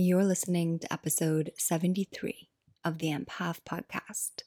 You're listening to episode 73 of the Empath Podcast.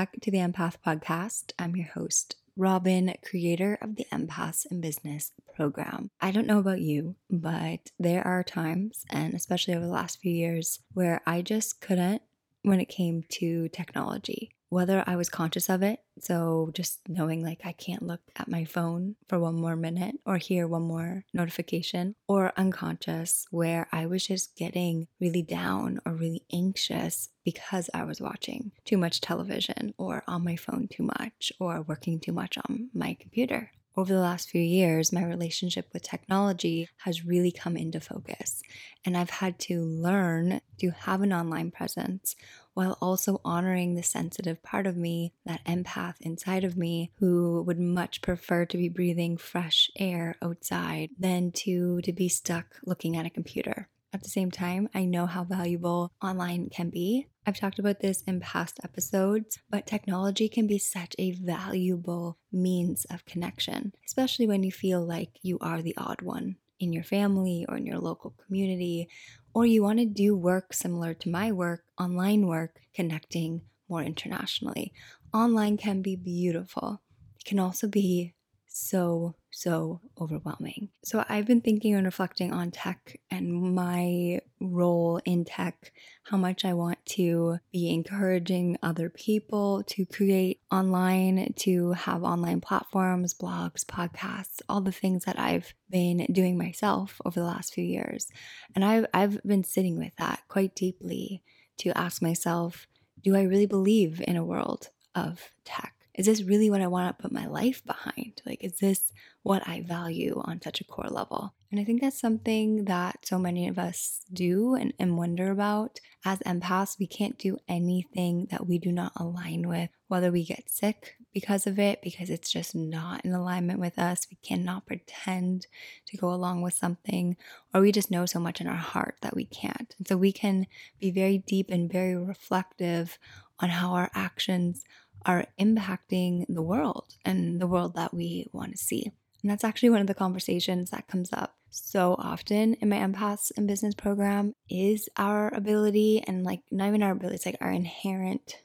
Back to the Empath Podcast. I'm your host, Robin, creator of the Empaths in Business program. I don't know about you, but there are times, and especially over the last few years, where I just couldn't when it came to technology whether I was conscious of it. So just knowing like I can't look at my phone for one more minute or hear one more notification, or unconscious where I was just getting really down or really anxious because I was watching too much television or on my phone too much or working too much on my computer over the last few years, my relationship with technology has really come into focus. And I've had to learn to have an online presence while also honoring the sensitive part of me, that empath inside of me, who would much prefer to be breathing fresh air outside than to, to be stuck looking at a computer. At the same time, I know how valuable online can be. I've talked about this in past episodes, but technology can be such a valuable means of connection, especially when you feel like you are the odd one in your family or in your local community, or you want to do work similar to my work, online work, connecting more internationally. Online can be beautiful. It can also be so, so overwhelming. So I've been thinking and reflecting on tech and my role in tech, how much I want to be encouraging other people to create online, to have online platforms, blogs, podcasts, all the things that I've been doing myself over the last few years. And I've, I've been sitting with that quite deeply to ask myself, do I really believe in a world of tech? Is this really what I want to put my life behind? Like, is this what I value on such a core level? And I think that's something that so many of us do and, and wonder about. As empaths, we can't do anything that we do not align with, whether we get sick because of it, because it's just not in alignment with us. We cannot pretend to go along with something, or we just know so much in our heart that we can't. And so we can be very deep and very reflective on how our actions are impacting the world and the world that we want to see. And that's actually one of the conversations that comes up so often in my empaths in business program is our ability and like not even our ability, it's like our inherent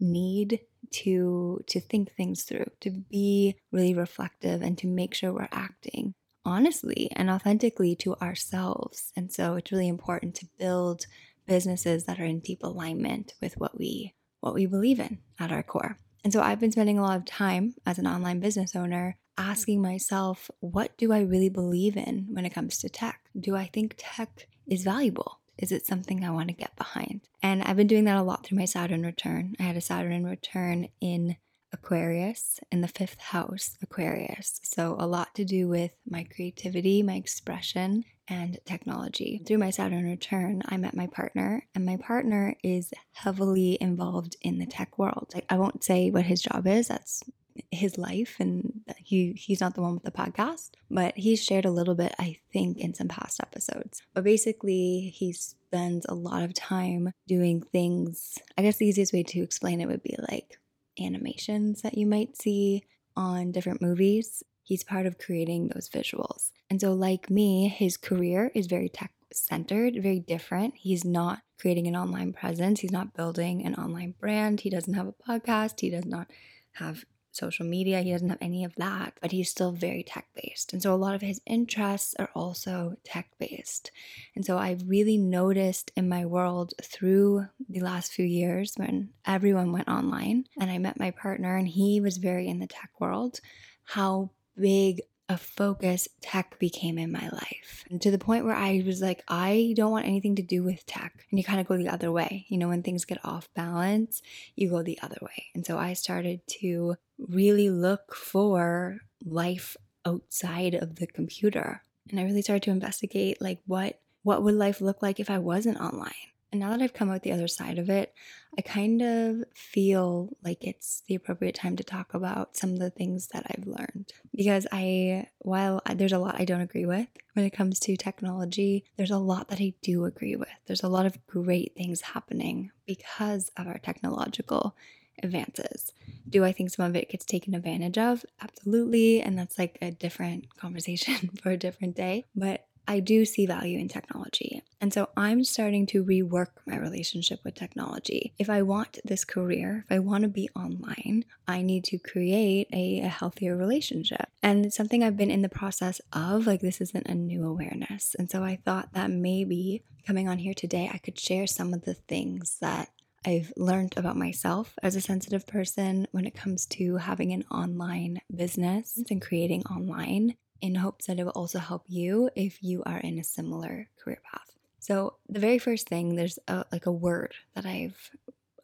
need to to think things through, to be really reflective and to make sure we're acting honestly and authentically to ourselves. And so it's really important to build businesses that are in deep alignment with what we what we believe in at our core. And so I've been spending a lot of time as an online business owner asking myself, what do I really believe in when it comes to tech? Do I think tech is valuable? Is it something I want to get behind? And I've been doing that a lot through my Saturn return. I had a Saturn return in Aquarius in the fifth house, Aquarius. So, a lot to do with my creativity, my expression, and technology. Through my Saturn return, I met my partner, and my partner is heavily involved in the tech world. Like, I won't say what his job is, that's his life and he he's not the one with the podcast but he's shared a little bit i think in some past episodes but basically he spends a lot of time doing things i guess the easiest way to explain it would be like animations that you might see on different movies. He's part of creating those visuals. And so, like me, his career is very tech centered, very different. He's not creating an online presence, he's not building an online brand, he doesn't have a podcast, he does not have social media. He doesn't have any of that, but he's still very tech based. And so a lot of his interests are also tech based. And so I've really noticed in my world through the last few years when everyone went online and I met my partner and he was very in the tech world, how big a focus tech became in my life. And to the point where I was like, I don't want anything to do with tech. And you kind of go the other way. You know, when things get off balance, you go the other way. And so I started to really look for life outside of the computer. And I really started to investigate like what what would life look like if I wasn't online? And now that I've come out the other side of it, I kind of feel like it's the appropriate time to talk about some of the things that I've learned. Because I, while there's a lot I don't agree with when it comes to technology, there's a lot that I do agree with. There's a lot of great things happening because of our technological advances. Do I think some of it gets taken advantage of? Absolutely. And that's like a different conversation for a different day. But I do see value in technology. And so I'm starting to rework my relationship with technology. If I want this career, if I want to be online, I need to create a, a, healthier relationship. And it's something I've been in the process of. Like, this isn't a new awareness. And so I thought that maybe coming on here today, I could share some of the things that I've learned about myself as a sensitive person when it comes to having an online business and creating online in hopes that it will also help you if you are in a similar career path. So, the very first thing, there's a, like a word that I've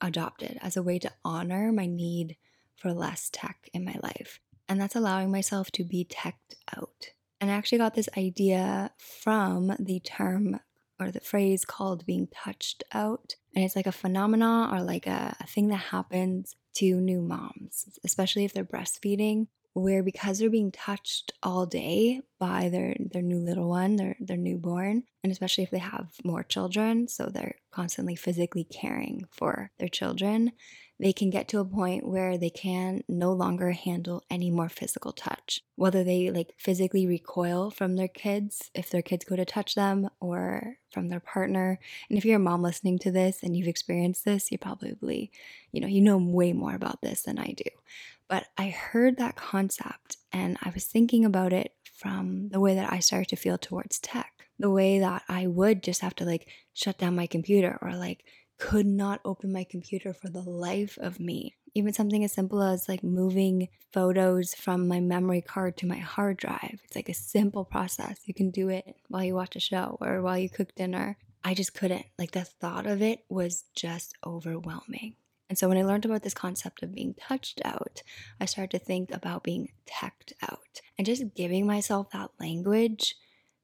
adopted as a way to honor my need for less tech in my life, and that's allowing myself to be teched out. And I actually got this idea from the term or the phrase called being touched out. And it's like a phenomena or like a, a thing that happens to new moms, especially if they're breastfeeding where because they're being touched all day by their their new little one, their their newborn, and especially if they have more children, so they're constantly physically caring for their children, they can get to a point where they can no longer handle any more physical touch. Whether they like physically recoil from their kids if their kids go to touch them or from their partner. And if you're a mom listening to this and you've experienced this, you probably, you know, you know way more about this than I do. But I heard that concept and I was thinking about it from the way that I started to feel towards tech. The way that I would just have to like shut down my computer or like could not open my computer for the life of me. Even something as simple as like moving photos from my memory card to my hard drive. It's like a simple process. You can do it while you watch a show or while you cook dinner. I just couldn't. Like the thought of it was just overwhelming. And so when I learned about this concept of being touched out, I started to think about being teched out and just giving myself that language,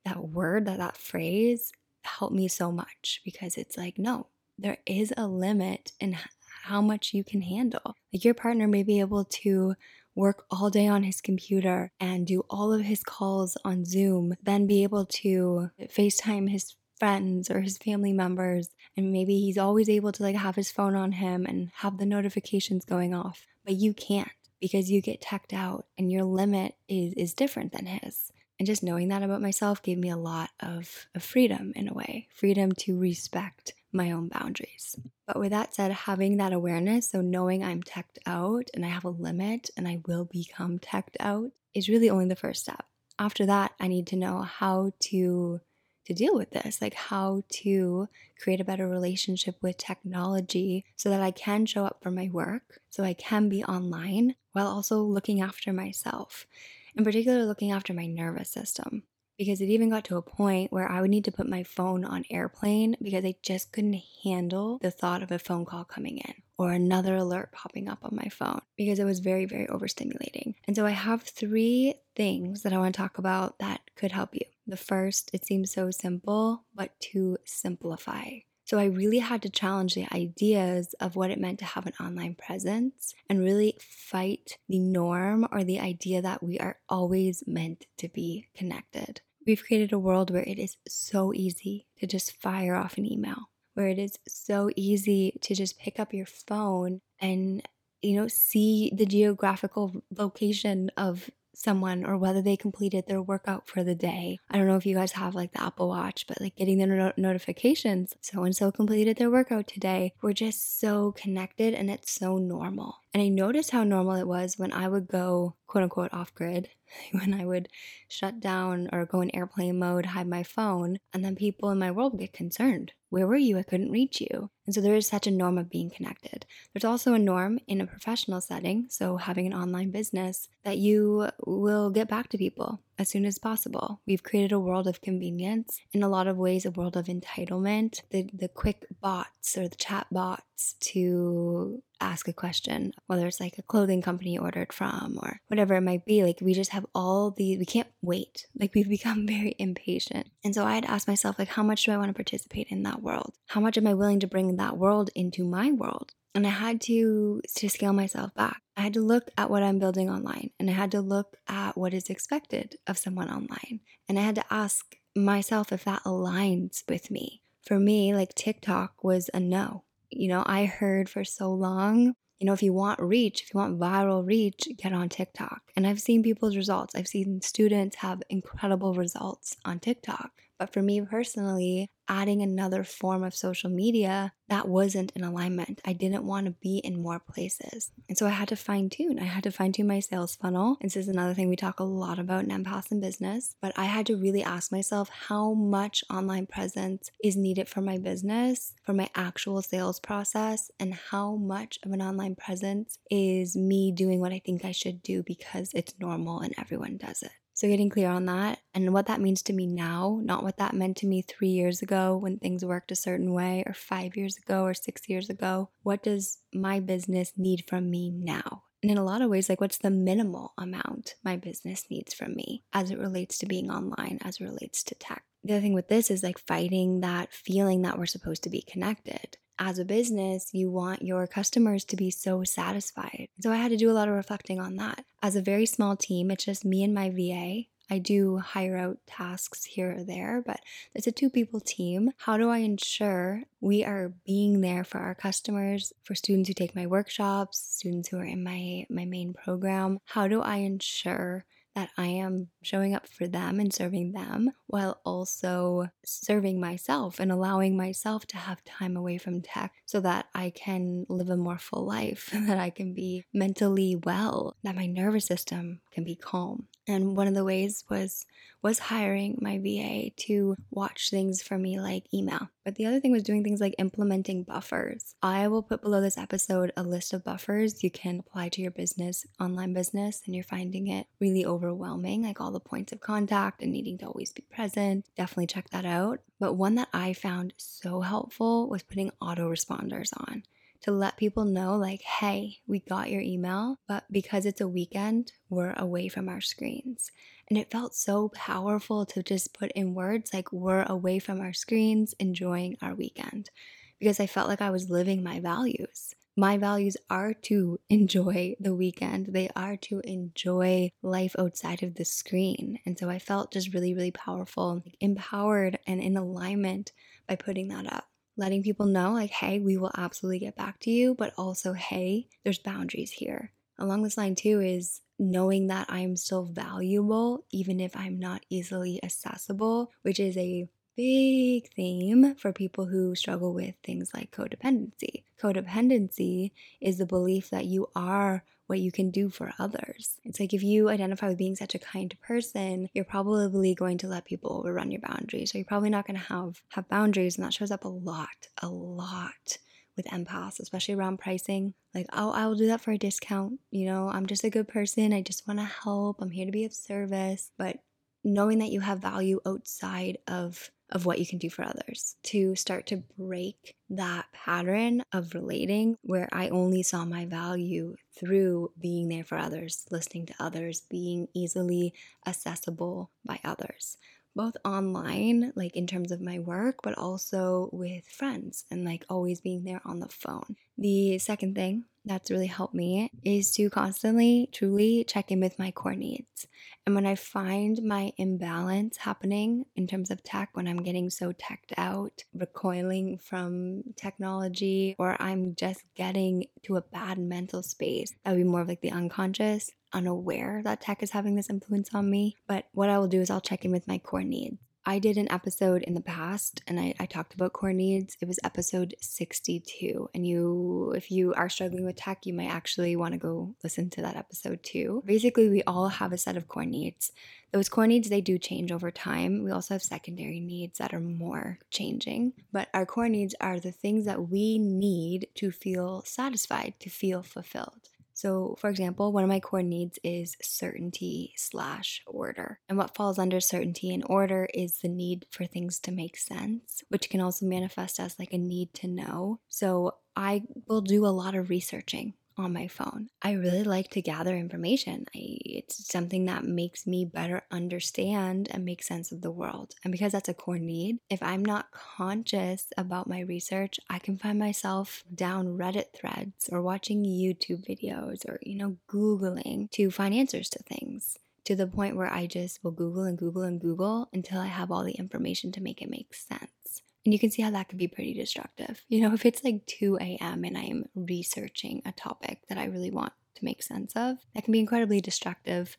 that word, that that phrase helped me so much because it's like, no, there is a limit in how much you can handle. Like your partner may be able to work all day on his computer and do all of his calls on Zoom, then be able to FaceTime his friends or his family members and maybe he's always able to like have his phone on him and have the notifications going off but you can't because you get teched out and your limit is is different than his. And just knowing that about myself gave me a lot of, of freedom in a way freedom to respect my own boundaries. But with that said having that awareness so knowing i'm teched out and i have a limit and i will become teched out is really only the first step. After that i need to know how to to deal with this, like how to create a better relationship with technology so that I can show up for my work, so I can be online while also looking after myself, in particular, looking after my nervous system. Because it even got to a point where I would need to put my phone on airplane because I just couldn't handle the thought of a phone call coming in or another alert popping up on my phone because it was very, very overstimulating. And so I have three things that I want to talk about that could help you. The first, it seems so simple, but to simplify. So I really had to challenge the ideas of what it meant to have an online presence and really fight the norm or the idea that we are always meant to be connected. We've created a world where it is so easy to just fire off an email, where it is so easy to just pick up your phone and you know see the geographical location of someone or whether they completed their workout for the day. I don't know if you guys have like the Apple Watch, but like getting the no- notifications, so and so completed their workout today. We're just so connected and it's so normal. And I noticed how normal it was when I would go quote unquote off grid, when I would shut down or go in airplane mode, hide my phone, and then people in my world would get concerned. Where were you? I couldn't reach you. And so there is such a norm of being connected. There's also a norm in a professional setting, so having an online business, that you will get back to people as soon as possible. We've created a world of convenience, in a lot of ways, a world of entitlement. The, the quick bots or the chat bots to ask a question, whether it's like a clothing company ordered from or whatever it might be. Like we just have all the, we can't wait. Like we've become very impatient. And so I had asked myself, like, how much do I want to participate in that world? How much am I willing to bring that world into my world? And I had to to scale myself back. I had to look at what I'm building online and I had to look at what is expected of someone online. And I had to ask myself if that aligns with me. For me, like TikTok was a no. You know, I heard for so long, you know, if you want reach, if you want viral reach, get on TikTok. And I've seen people's results. I've seen students have incredible results on TikTok. But for me personally, adding another form of social media, that wasn't in alignment. I didn't want to be in more places. And so I had to fine tune. I had to fine tune my sales funnel. This is another thing we talk a lot about in Empaths in Business. But I had to really ask myself how much online presence is needed for my business, for my actual sales process, and how much of an online presence is me doing what I think I should do because it's normal and everyone does it. So, getting clear on that and what that means to me now, not what that meant to me three years ago when things worked a certain way, or five years ago, or six years ago. What does my business need from me now? And in a lot of ways, like what's the minimal amount my business needs from me as it relates to being online, as it relates to tech? The other thing with this is like fighting that feeling that we're supposed to be connected as a business, you want your customers to be so satisfied. So I had to do a lot of reflecting on that. As a very small team, it's just me and my VA. I do hire out tasks here or there, but it's a two people team. How do I ensure we are being there for our customers, for students who take my workshops, students who are in my, my main program? How do I ensure that I am showing up for them and serving them while also serving myself and allowing myself to have time away from tech so that I can live a more full life, that I can be mentally well, that my nervous system can be calm. And one of the ways was was hiring my VA to watch things for me like email. But the other thing was doing things like implementing buffers. I will put below this episode a list of buffers you can apply to your business, online business, and you're finding it really overwhelming, like all the points of contact and needing to always be present. Definitely check that out. But one that I found so helpful was putting autoresponders on to let people know, like, hey, we got your email, but because it's a weekend, we're away from our screens. And it felt so powerful to just put in words like, we're away from our screens, enjoying our weekend, because I felt like I was living my values. My values are to enjoy the weekend. They are to enjoy life outside of the screen. And so I felt just really, really powerful, empowered, and in alignment by putting that up letting people know, like, hey, we will absolutely get back to you, but also, hey, there's boundaries here. Along this line, too, is knowing that I'm still valuable, even if I'm not easily accessible, which is a big theme for people who struggle with things like codependency. Codependency is the belief that you are what you can do for others. It's like if you identify with being such a kind person, you're probably going to let people overrun your boundaries. So you're probably not going to have have boundaries, and that shows up a lot, a lot with empaths, especially around pricing. Like, oh, I will do that for a discount. You know, I'm just a good person. I just want to help. I'm here to be of service. But knowing that you have value outside of of what you can do for others to start to break that pattern of relating where I only saw my value through being there for others, listening to others, being easily accessible by others both online, like in terms of my work, but also with friends and like always being there on the phone. The second thing that's really helped me is to constantly, truly check in with my core needs. And when I find my imbalance happening in terms of tech, when I'm getting so teched out, recoiling from technology, or I'm just getting to a bad mental space, that would be more of like the unconscious unaware that tech is having this influence on me. But what I will do is I'll check in with my core needs. I did an episode in the past and I, I, talked about core needs. It was episode 62. And you, if you are struggling with tech, you might actually want to go listen to that episode too. Basically, we all have a set of core needs. Those core needs, they do change over time. We also have secondary needs that are more changing. But our core needs are the things that we need to feel satisfied, to feel fulfilled. So, for example, one of my core needs is certainty slash order. And what falls under certainty and order is the need for things to make sense, which can also manifest as like a need to know. So, I will do a lot of researching on my phone. I really like to gather information. I, it's something that makes me better understand and make sense of the world. And because that's a core need, if I'm not conscious about my research, I can find myself down Reddit threads or watching YouTube videos or, you know, Googling to find answers to things to the point where I just will Google and Google and Google until I have all the information to make it make sense. And you can see how that can be pretty destructive. You know, if it's like 2 a.m. and I'm researching a topic that I really want to make sense of, that can be incredibly destructive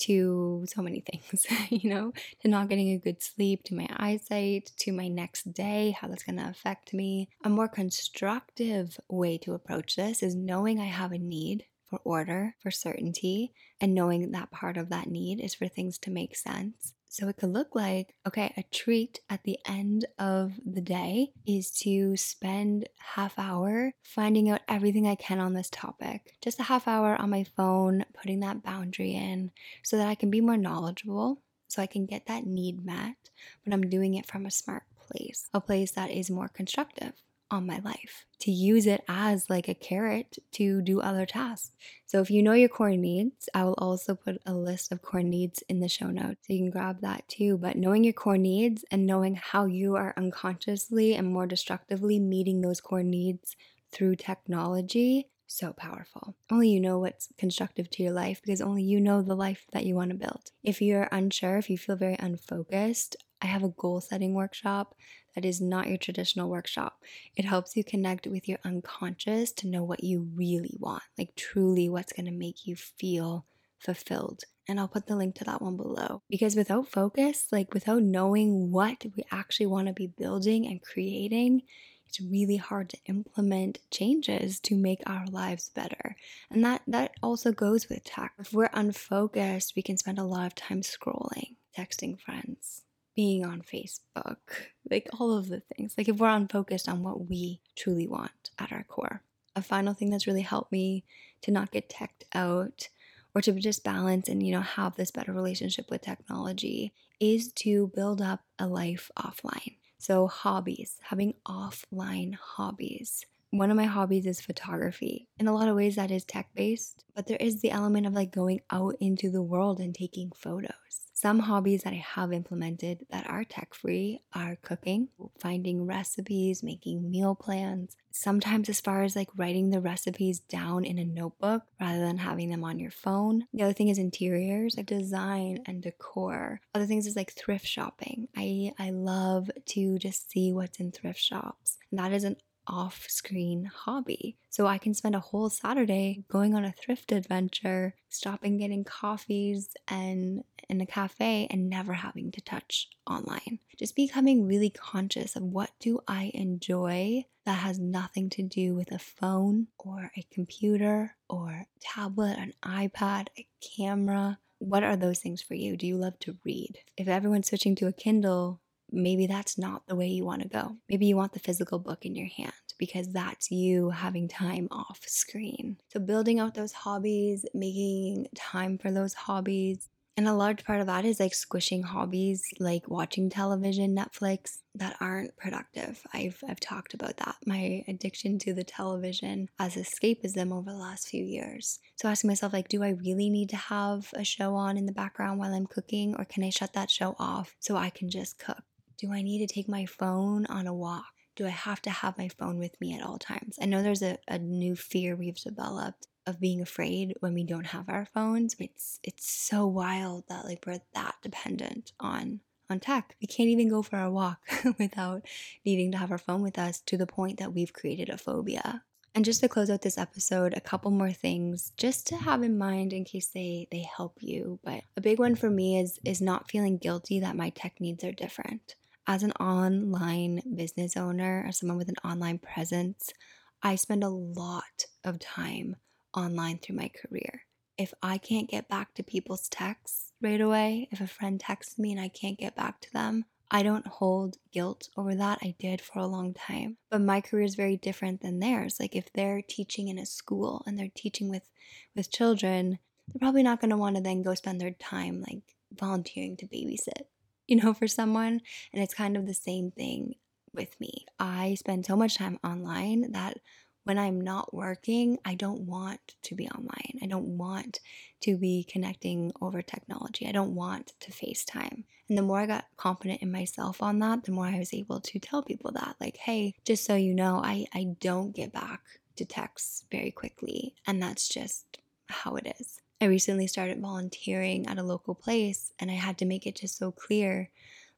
to so many things, you know, to not getting a good sleep, to my eyesight, to my next day, how that's going to affect me. A more constructive way to approach this is knowing I have a need for order, for certainty, and knowing that part of that need is for things to make sense. So it could look like okay, a treat at the end of the day is to spend half hour finding out everything I can on this topic. Just a half hour on my phone, putting that boundary in so that I can be more knowledgeable, so I can get that need met, but I'm doing it from a smart place, a place that is more constructive on my life, to use it as like a carrot to do other tasks. So if you know your core needs, I will also put a list of core needs in the show notes. So you can grab that too. But knowing your core needs and knowing how you are unconsciously and more destructively meeting those core needs through technology so powerful. Only you know what's constructive to your life because only you know the life that you want to build. If you're unsure, if you feel very unfocused, I have a goal setting workshop that is not your traditional workshop. It helps you connect with your unconscious to know what you really want, like truly what's going to make you feel fulfilled. And I'll put the link to that one below. Because without focus, like without knowing what we actually want to be building and creating, it's really hard to implement changes to make our lives better. And that that also goes with tech. If we're unfocused, we can spend a lot of time scrolling, texting friends, being on Facebook, like all of the things. Like if we're unfocused on what we truly want at our core. A final thing that's really helped me to not get teched out or to just balance and you know have this better relationship with technology is to build up a life offline. So hobbies, having offline hobbies. One of my hobbies is photography. In a lot of ways, that is tech based, but there is the element of like going out into the world and taking photos. Some hobbies that I have implemented that are tech free are cooking, finding recipes, making meal plans. Sometimes, as far as like writing the recipes down in a notebook rather than having them on your phone. The other thing is interiors, like design and decor. Other things is like thrift shopping. I, I love to just see what's in thrift shops. And that is an off screen hobby. So I can spend a whole Saturday going on a thrift adventure, stopping getting coffees and in a cafe and never having to touch online. Just becoming really conscious of what do I enjoy that has nothing to do with a phone or a computer or tablet, an iPad, a camera. What are those things for you? Do you love to read? If everyone's switching to a Kindle, maybe that's not the way you want to go. Maybe you want the physical book in your hand because that's you having time off screen. So, building out those hobbies, making time for those hobbies. And a large part of that is like squishing hobbies like watching television, Netflix that aren't productive. I've I've talked about that. My addiction to the television as escapism over the last few years. So asking myself like do I really need to have a show on in the background while I'm cooking or can I shut that show off so I can just cook? Do I need to take my phone on a walk? Do I have to have my phone with me at all times? I know there's a, a new fear we've developed of being afraid when we don't have our phones. It's it's so wild that like we're that dependent on on tech. We can't even go for a walk without needing to have our phone with us to the point that we've created a phobia And just to close out this episode, a couple more things just to have in mind in case they they help you. But a big one for me is is not feeling guilty that my tech needs are different. As an online business owner, as someone with an online presence, I spend a lot of time online through my career. If I can't get back to people's texts right away, if a friend texts me and I can't get back to them, I don't hold guilt over that. I did for a long time. But my career is very different than theirs. Like if they're teaching in a school and they're teaching with with children, they're probably not going to want to then go spend their time like volunteering to babysit, you know, for someone. And it's kind of the same thing with me. I spend so much time online that when I'm not working, I don't want to be online. I don't want to be connecting over technology. I don't want to FaceTime. And the more I got confident in myself on that, the more I was able to tell people that, like, hey, just so you know, I, I don't get back to texts very quickly. And that's just how it is. I recently started volunteering at a local place, and I had to make it just so clear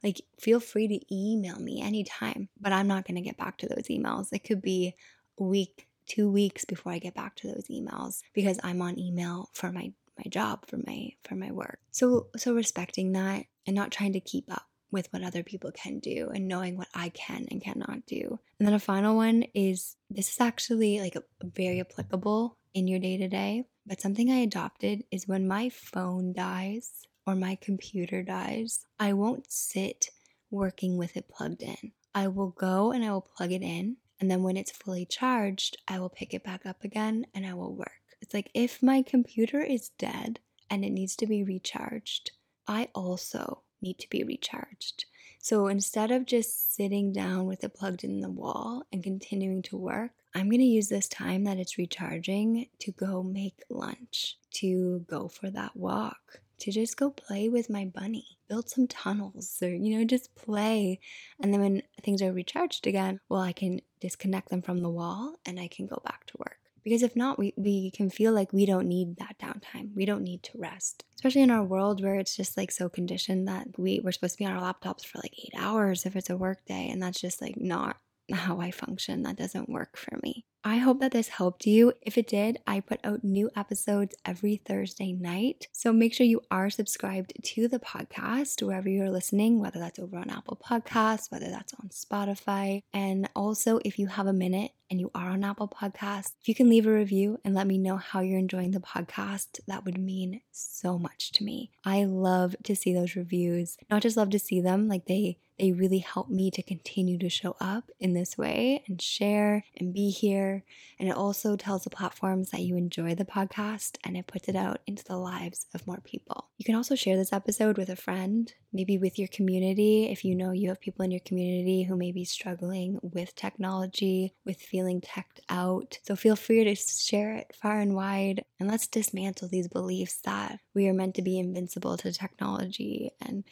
like feel free to email me anytime but i'm not going to get back to those emails it could be a week, two weeks before I get back to those emails because I'm on email for my my job for my for my work. So so respecting that and not trying to keep up with what other people can do and knowing what I can and cannot do. And then a final one is this is actually like a, very applicable in your day to day, but something I adopted is when my phone dies or my computer dies, I won't sit working with it plugged in. I will go and I will plug it in and then when it's fully charged, I will pick it back up again and I will work. It's like if my computer is dead and it needs to be recharged, I also need to be recharged. So instead of just sitting down with it plugged in the wall and continuing to work, I'm going to use this time that it's recharging to go make lunch, to go for that walk, to just go play with my bunny, build some tunnels, or, you know, just play. And then when things are recharged again, well, I can disconnect them from the wall and I can go back to work. Because if not, we, we can feel like we don't need that downtime. We don't need to rest. Especially in our world where it's just like so conditioned that we, we're supposed to be on our laptops for like eight hours if it's a work day. And that's just like not how I function. That doesn't work for me. I hope that this helped you. If it did, I put out new episodes every Thursday night. So make sure you are subscribed to the podcast wherever you're listening, whether that's over on Apple Podcasts, whether that's on Spotify. And also, if you have a minute and you are on Apple Podcasts, if you can leave a review and let me know how you're enjoying the podcast, that would mean so much to me. I love to see those reviews. Not just love to see them, like they they really help me to continue to show up in this way and share and be here. And it also tells the platforms that you enjoy the podcast and it puts it out into the lives of more people. You can also share this episode with a friend, maybe with your community. If you know you have people in your community who may be struggling with technology, with feeling teched out. So feel free to share it far and wide. And let's dismantle these beliefs that we are meant to be invincible to technology and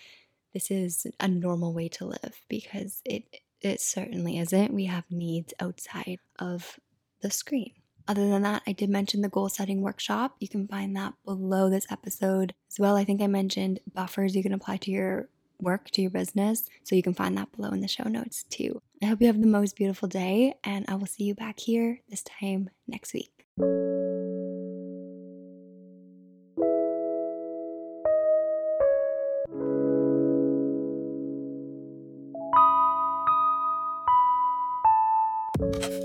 this is a normal way to live because it it certainly isn't. We have needs outside of the screen. Other than that, I did mention the goal setting workshop. You can find that below this episode as well. I think I mentioned buffers you can apply to your work, to your business. So you can find that below in the show notes too. I hope you have the most beautiful day, and I will see you back here this time next week. You